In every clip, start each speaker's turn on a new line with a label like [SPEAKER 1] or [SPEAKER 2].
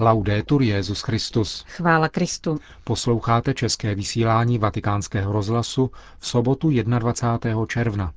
[SPEAKER 1] Laudetur Jezus Christus.
[SPEAKER 2] Chvála Kristu.
[SPEAKER 1] Posloucháte české vysílání Vatikánského rozhlasu v sobotu 21. června.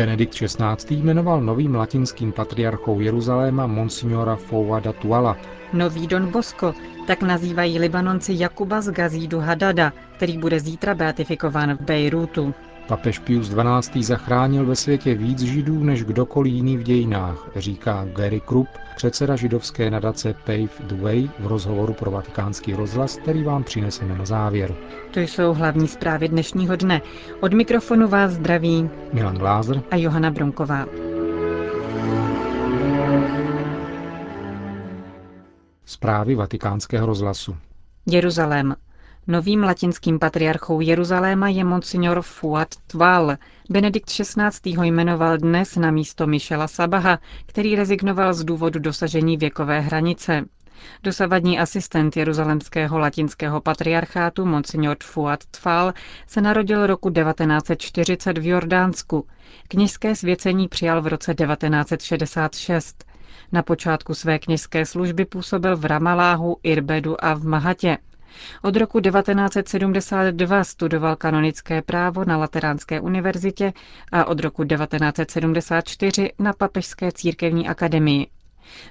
[SPEAKER 1] Benedikt XVI. jmenoval novým latinským patriarchou Jeruzaléma monsignora Fouada Tuala.
[SPEAKER 2] Nový Don Bosco, tak nazývají Libanonci Jakuba z Gazídu Hadada, který bude zítra beatifikován v Bejrútu.
[SPEAKER 1] Papež Pius XII. zachránil ve světě víc židů než kdokoliv jiný v dějinách, říká Gary Krupp, předseda židovské nadace Pave the Way v rozhovoru pro vatikánský rozhlas, který vám přineseme na závěr.
[SPEAKER 2] To jsou hlavní zprávy dnešního dne. Od mikrofonu vás zdraví
[SPEAKER 1] Milan Glázer
[SPEAKER 2] a Johana Bronková.
[SPEAKER 1] Zprávy vatikánského rozhlasu.
[SPEAKER 2] Jeruzalém. Novým latinským patriarchou Jeruzaléma je monsignor Fuad Tval. Benedikt XVI. ho jmenoval dnes na místo Michela Sabaha, který rezignoval z důvodu dosažení věkové hranice. Dosavadní asistent jeruzalemského latinského patriarchátu Monsignor Fuad Tfal se narodil roku 1940 v Jordánsku. Kněžské svěcení přijal v roce 1966. Na počátku své kněžské služby působil v Ramaláhu, Irbedu a v Mahatě. Od roku 1972 studoval kanonické právo na Lateránské univerzitě a od roku 1974 na Papežské církevní akademii.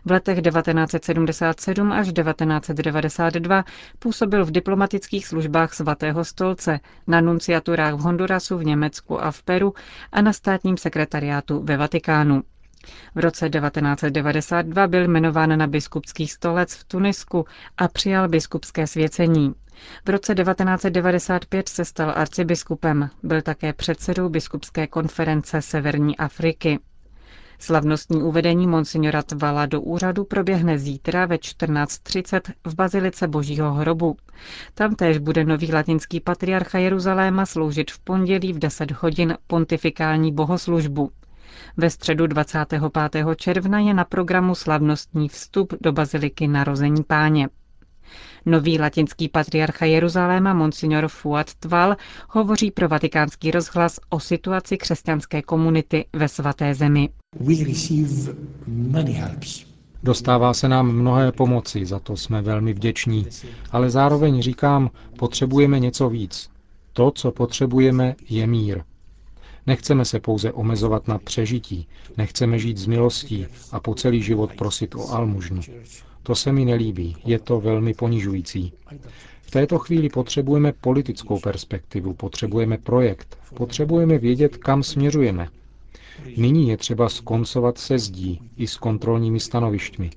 [SPEAKER 2] V letech 1977 až 1992 působil v diplomatických službách svatého stolce, na nunciaturách v Hondurasu, v Německu a v Peru a na státním sekretariátu ve Vatikánu. V roce 1992 byl jmenován na biskupský stolec v Tunisku a přijal biskupské svěcení. V roce 1995 se stal arcibiskupem, byl také předsedou biskupské konference Severní Afriky. Slavnostní uvedení monsignora Tvala do úřadu proběhne zítra ve 14.30 v Bazilice Božího hrobu. Tam též bude nový latinský patriarcha Jeruzaléma sloužit v pondělí v 10 hodin pontifikální bohoslužbu. Ve středu 25. června je na programu slavnostní vstup do Baziliky narození páně. Nový latinský patriarcha Jeruzaléma Monsignor Fuad Tval hovoří pro vatikánský rozhlas o situaci křesťanské komunity ve svaté zemi.
[SPEAKER 1] Dostává se nám mnohé pomoci, za to jsme velmi vděční, ale zároveň říkám, potřebujeme něco víc. To, co potřebujeme, je mír. Nechceme se pouze omezovat na přežití, nechceme žít z milostí a po celý život prosit o almužnu. To se mi nelíbí, je to velmi ponižující. V této chvíli potřebujeme politickou perspektivu, potřebujeme projekt, potřebujeme vědět, kam směřujeme. Nyní je třeba skoncovat se zdí i s kontrolními stanovišťmi.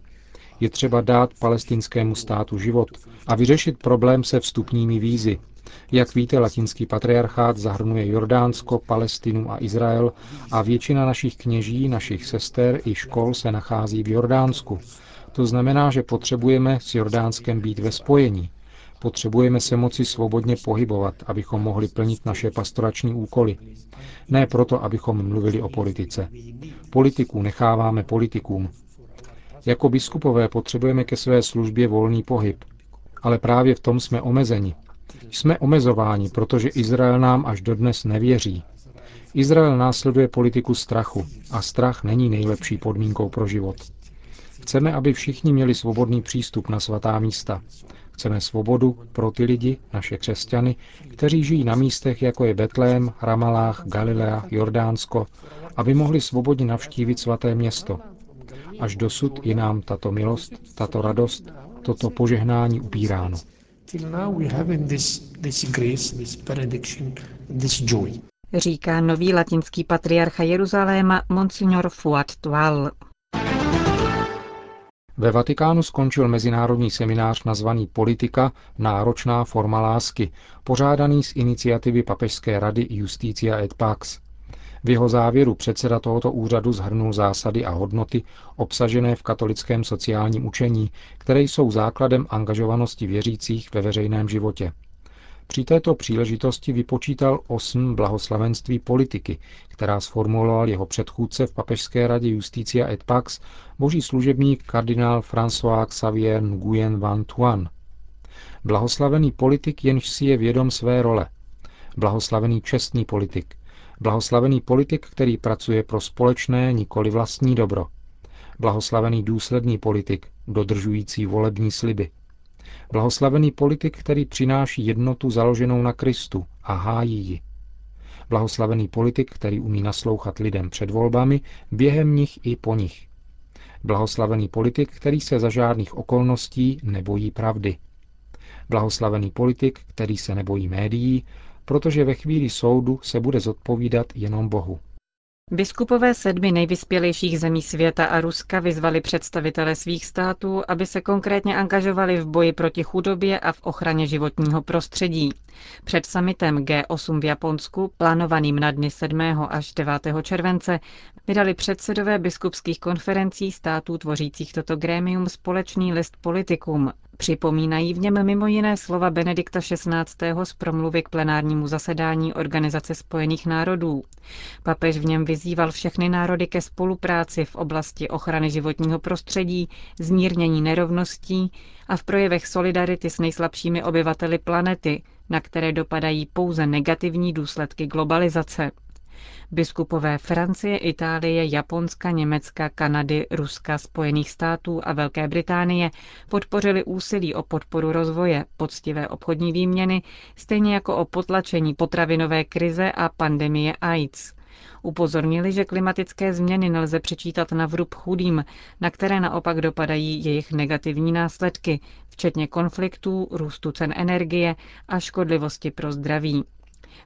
[SPEAKER 1] Je třeba dát palestinskému státu život a vyřešit problém se vstupními vízy, jak víte, latinský patriarchát zahrnuje Jordánsko, Palestinu a Izrael a většina našich kněží, našich sester i škol se nachází v Jordánsku. To znamená, že potřebujeme s Jordánskem být ve spojení. Potřebujeme se moci svobodně pohybovat, abychom mohli plnit naše pastorační úkoly. Ne proto, abychom mluvili o politice. Politiku necháváme politikům. Jako biskupové potřebujeme ke své službě volný pohyb. Ale právě v tom jsme omezeni, jsme omezováni, protože Izrael nám až dodnes nevěří. Izrael následuje politiku strachu a strach není nejlepší podmínkou pro život. Chceme, aby všichni měli svobodný přístup na svatá místa. Chceme svobodu pro ty lidi, naše křesťany, kteří žijí na místech, jako je Betlém, Ramalách, Galilea, Jordánsko, aby mohli svobodně navštívit svaté město. Až dosud je nám tato milost, tato radost, toto požehnání upíráno till now we have in this, this grace, this benediction, this joy.
[SPEAKER 2] Říká nový latinský patriarcha Jeruzaléma Monsignor Fuad Tual.
[SPEAKER 1] Ve Vatikánu skončil mezinárodní seminář nazvaný Politika – náročná forma lásky, pořádaný z iniciativy Papežské rady Justicia et Pax. V jeho závěru předseda tohoto úřadu zhrnul zásady a hodnoty obsažené v katolickém sociálním učení, které jsou základem angažovanosti věřících ve veřejném životě. Při této příležitosti vypočítal osm blahoslavenství politiky, která sformuloval jeho předchůdce v Papežské radě Justicia et Pax, boží služebník kardinál François Xavier Nguyen Van Thuan. Blahoslavený politik, jenž si je vědom své role. Blahoslavený čestný politik. Blahoslavený politik, který pracuje pro společné, nikoli vlastní dobro. Blahoslavený důsledný politik, dodržující volební sliby. Blahoslavený politik, který přináší jednotu založenou na Kristu a hájí ji. Blahoslavený politik, který umí naslouchat lidem před volbami, během nich i po nich. Blahoslavený politik, který se za žádných okolností nebojí pravdy. Blahoslavený politik, který se nebojí médií, protože ve chvíli soudu se bude zodpovídat jenom Bohu.
[SPEAKER 2] Biskupové sedmi nejvyspělejších zemí světa a Ruska vyzvali představitele svých států, aby se konkrétně angažovali v boji proti chudobě a v ochraně životního prostředí. Před samitem G8 v Japonsku, plánovaným na dny 7. až 9. července, vydali předsedové biskupských konferencí států tvořících toto grémium společný list politikům. Připomínají v něm mimo jiné slova Benedikta XVI. z promluvy k plenárnímu zasedání Organizace spojených národů. Papež v něm vyzýval všechny národy ke spolupráci v oblasti ochrany životního prostředí, zmírnění nerovností a v projevech solidarity s nejslabšími obyvateli planety, na které dopadají pouze negativní důsledky globalizace. Biskupové Francie, Itálie, Japonska, Německa, Kanady, Ruska, Spojených států a Velké Británie podpořili úsilí o podporu rozvoje, poctivé obchodní výměny, stejně jako o potlačení potravinové krize a pandemie AIDS. Upozornili, že klimatické změny nelze přečítat na vrub chudým, na které naopak dopadají jejich negativní následky, včetně konfliktů, růstu cen energie a škodlivosti pro zdraví.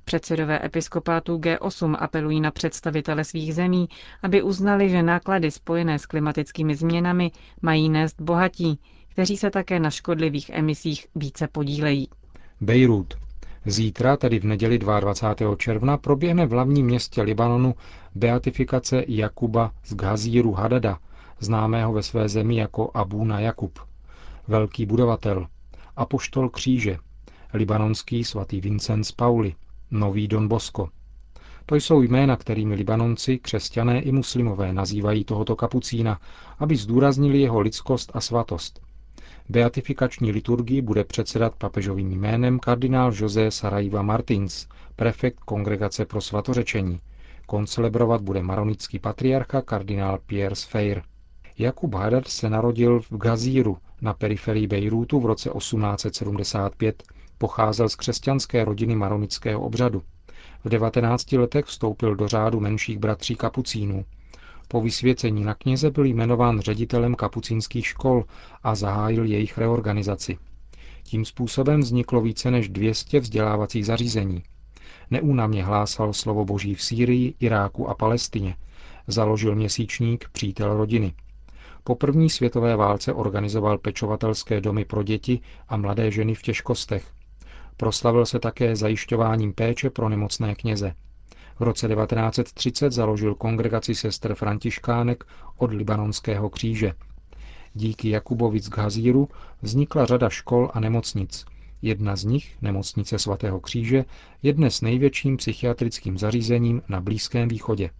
[SPEAKER 2] Předsedové episkopátů G8 apelují na představitele svých zemí, aby uznali, že náklady spojené s klimatickými změnami mají nést bohatí, kteří se také na škodlivých emisích více podílejí.
[SPEAKER 1] Bejrút. Zítra, tedy v neděli 22. června, proběhne v hlavním městě Libanonu beatifikace Jakuba z Gazíru Hadada, známého ve své zemi jako Abuna Jakub, velký budovatel, apoštol kříže, libanonský svatý Vincent z Pauli, Nový Don Bosco. To jsou jména, kterými Libanonci, křesťané i muslimové nazývají tohoto kapucína, aby zdůraznili jeho lidskost a svatost. Beatifikační liturgii bude předsedat papežovým jménem kardinál José Saraiva Martins, prefekt Kongregace pro svatořečení. Koncelebrovat bude maronický patriarcha kardinál Pierre Sfeir. Jakub Haddad se narodil v Gazíru na periferii Bejrútu v roce 1875 Pocházel z křesťanské rodiny maronického obřadu. V 19 letech vstoupil do řádu menších bratří kapucínů. Po vysvěcení na kněze byl jmenován ředitelem kapucínských škol a zahájil jejich reorganizaci. Tím způsobem vzniklo více než 200 vzdělávacích zařízení. Neúnavně hlásal slovo Boží v Sýrii, Iráku a Palestině. Založil měsíčník Přítel rodiny. Po první světové válce organizoval pečovatelské domy pro děti a mladé ženy v těžkostech. Proslavil se také zajišťováním péče pro nemocné kněze. V roce 1930 založil kongregaci sestr Františkánek od Libanonského kříže. Díky Jakubovi z Gazíru vznikla řada škol a nemocnic. Jedna z nich, nemocnice svatého kříže, je dnes největším psychiatrickým zařízením na Blízkém východě.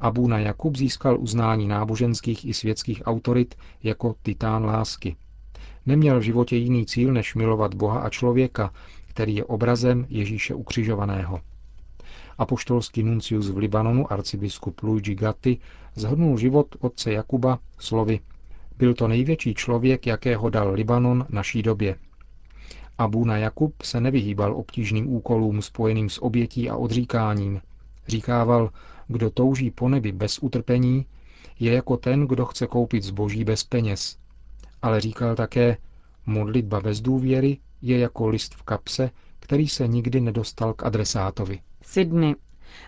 [SPEAKER 1] Abuna Jakub získal uznání náboženských i světských autorit jako titán lásky. Neměl v životě jiný cíl, než milovat Boha a člověka, který je obrazem Ježíše ukřižovaného. Apoštolský nuncius v Libanonu, arcibiskup Luigi Gatti, zhrnul život otce Jakuba slovy Byl to největší člověk, jakého dal Libanon naší době. Abuna Jakub se nevyhýbal obtížným úkolům spojeným s obětí a odříkáním. Říkával, kdo touží po nebi bez utrpení, je jako ten, kdo chce koupit zboží bez peněz ale říkal také, modlitba bez důvěry je jako list v kapse, který se nikdy nedostal k adresátovi.
[SPEAKER 2] Sydney.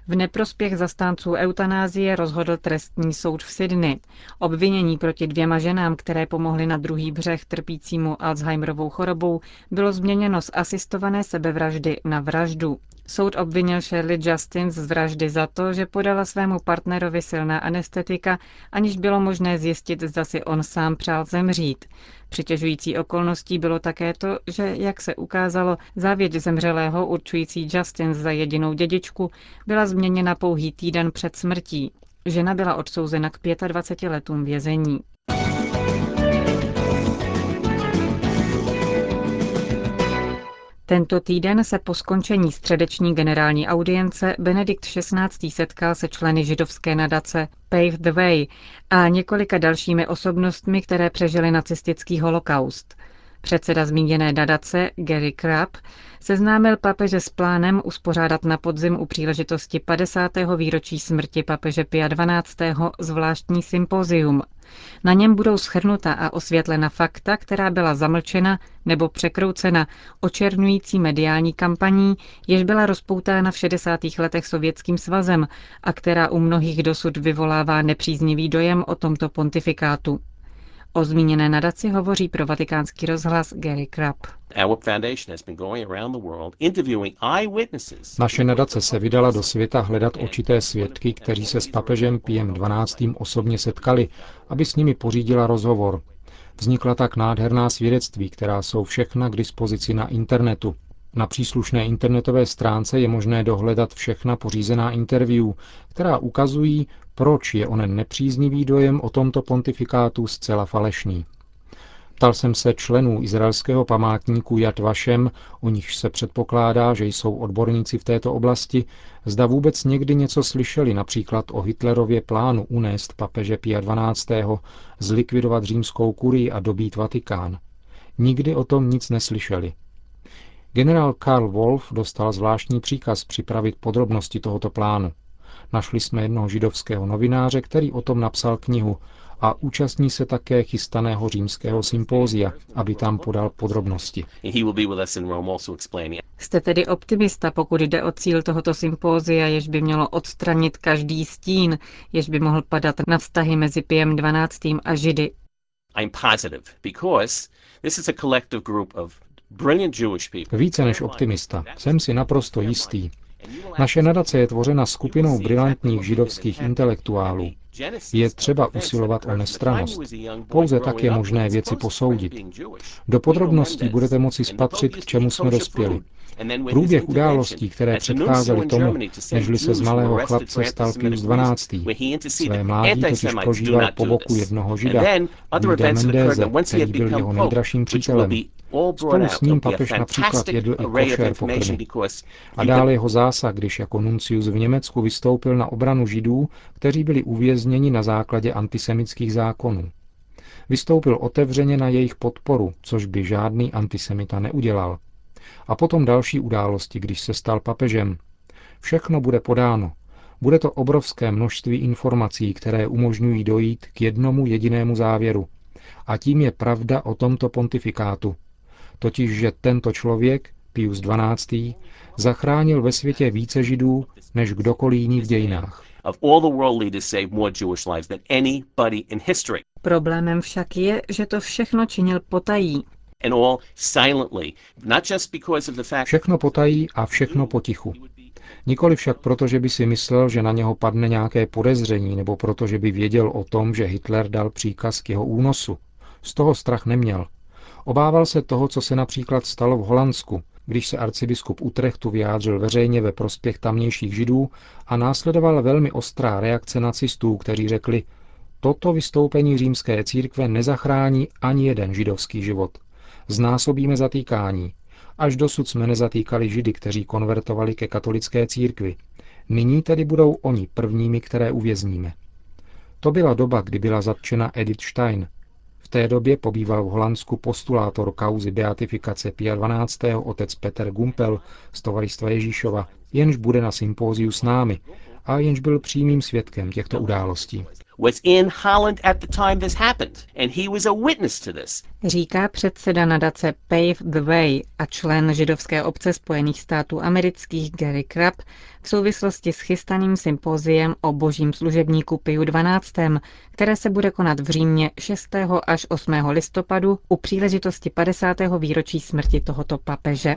[SPEAKER 2] V neprospěch zastánců eutanázie rozhodl trestní soud v Sydney. Obvinění proti dvěma ženám, které pomohly na druhý břeh trpícímu Alzheimerovou chorobou, bylo změněno z asistované sebevraždy na vraždu. Soud obvinil Shirley Justin z vraždy za to, že podala svému partnerovi silná anestetika, aniž bylo možné zjistit, zda si on sám přál zemřít. Přitěžující okolností bylo také to, že, jak se ukázalo, závěť zemřelého určující Justin za jedinou dědičku byla změněna pouhý týden před smrtí. Žena byla odsouzena k 25 letům vězení. Tento týden se po skončení středeční generální audience Benedikt XVI. setkal se členy židovské nadace Pave the Way a několika dalšími osobnostmi, které přežily nacistický holokaust. Předseda zmíněné nadace Gary Crabb seznámil papeže s plánem uspořádat na podzim u příležitosti 50. výročí smrti papeže Pia XII. zvláštní sympozium. Na něm budou schrnuta a osvětlena fakta, která byla zamlčena nebo překroucena očernující mediální kampaní, jež byla rozpoutána v 60. letech Sovětským svazem a která u mnohých dosud vyvolává nepříznivý dojem o tomto pontifikátu. O zmíněné nadaci hovoří pro vatikánský rozhlas Gary Crabb.
[SPEAKER 1] Naše nadace se vydala do světa hledat očité svědky, kteří se s papežem Piem 12. osobně setkali, aby s nimi pořídila rozhovor. Vznikla tak nádherná svědectví, která jsou všechna k dispozici na internetu. Na příslušné internetové stránce je možné dohledat všechna pořízená interview, která ukazují, proč je onen nepříznivý dojem o tomto pontifikátu zcela falešný. Ptal jsem se členů izraelského památníku Yad Vashem, o nichž se předpokládá, že jsou odborníci v této oblasti, zda vůbec někdy něco slyšeli například o Hitlerově plánu unést papeže Pia XII., zlikvidovat římskou kurii a dobít Vatikán. Nikdy o tom nic neslyšeli. Generál Karl Wolf dostal zvláštní příkaz připravit podrobnosti tohoto plánu. Našli jsme jednoho židovského novináře, který o tom napsal knihu a účastní se také chystaného římského sympózia, aby tam podal podrobnosti.
[SPEAKER 2] Jste tedy optimista, pokud jde o cíl tohoto sympózia, jež by mělo odstranit každý stín, jež by mohl padat na vztahy mezi Piem 12. a Židy. I'm positive, because this is a collective group of
[SPEAKER 1] více než optimista. Jsem si naprosto jistý. Naše nadace je tvořena skupinou brilantních židovských intelektuálů. Je třeba usilovat o nestranost. Pouze tak je možné věci posoudit. Do podrobností budete moci spatřit, k čemu jsme dospěli. Průběh událostí, které předcházely tomu, nežli se z malého chlapce stal Pius XII. Své mládí totiž prožíval po boku jednoho žida, Guida Mendéze, který byl jeho nejdražším přítelem. Spolu s ním papež například jedl i košer pokrmy. A dále jeho zásah, když jako nuncius v Německu vystoupil na obranu židů, kteří byli uvězněni na základě antisemických zákonů. Vystoupil otevřeně na jejich podporu, což by žádný antisemita neudělal. A potom další události, když se stal papežem. Všechno bude podáno. Bude to obrovské množství informací, které umožňují dojít k jednomu jedinému závěru. A tím je pravda o tomto pontifikátu, totiž že tento člověk, Pius XII., zachránil ve světě více židů než kdokoliv jiný v dějinách.
[SPEAKER 2] Problémem však je, že to všechno činil potají.
[SPEAKER 1] Všechno potají a všechno potichu. Nikoli však proto, že by si myslel, že na něho padne nějaké podezření, nebo proto, že by věděl o tom, že Hitler dal příkaz k jeho únosu. Z toho strach neměl. Obával se toho, co se například stalo v Holandsku, když se arcibiskup Utrechtu vyjádřil veřejně ve prospěch tamnějších židů a následovala velmi ostrá reakce nacistů, kteří řekli, toto vystoupení římské církve nezachrání ani jeden židovský život. Znásobíme zatýkání. Až dosud jsme nezatýkali židy, kteří konvertovali ke katolické církvi. Nyní tedy budou oni prvními, které uvězníme. To byla doba, kdy byla zatčena Edith Stein, v té době pobýval v Holandsku postulátor kauzy beatifikace Pia 12. otec Peter Gumpel z Tovaristva Ježíšova, jenž bude na sympóziu s námi a jenž byl přímým svědkem těchto událostí was in Holland at the time this happened,
[SPEAKER 2] and he was a witness to this. Říká předseda nadace Pave the Way a člen židovské obce Spojených států amerických Gary Crabb v souvislosti s chystaným sympoziem o božím služebníku Piu 12., které se bude konat v Římě 6. až 8. listopadu u příležitosti 50. výročí smrti tohoto papeže.